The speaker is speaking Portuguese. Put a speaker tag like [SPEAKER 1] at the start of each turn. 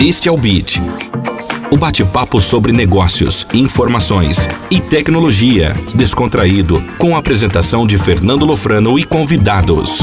[SPEAKER 1] Este é o Beat. O bate-papo sobre negócios, informações e tecnologia, descontraído, com a apresentação de Fernando Lofrano e convidados.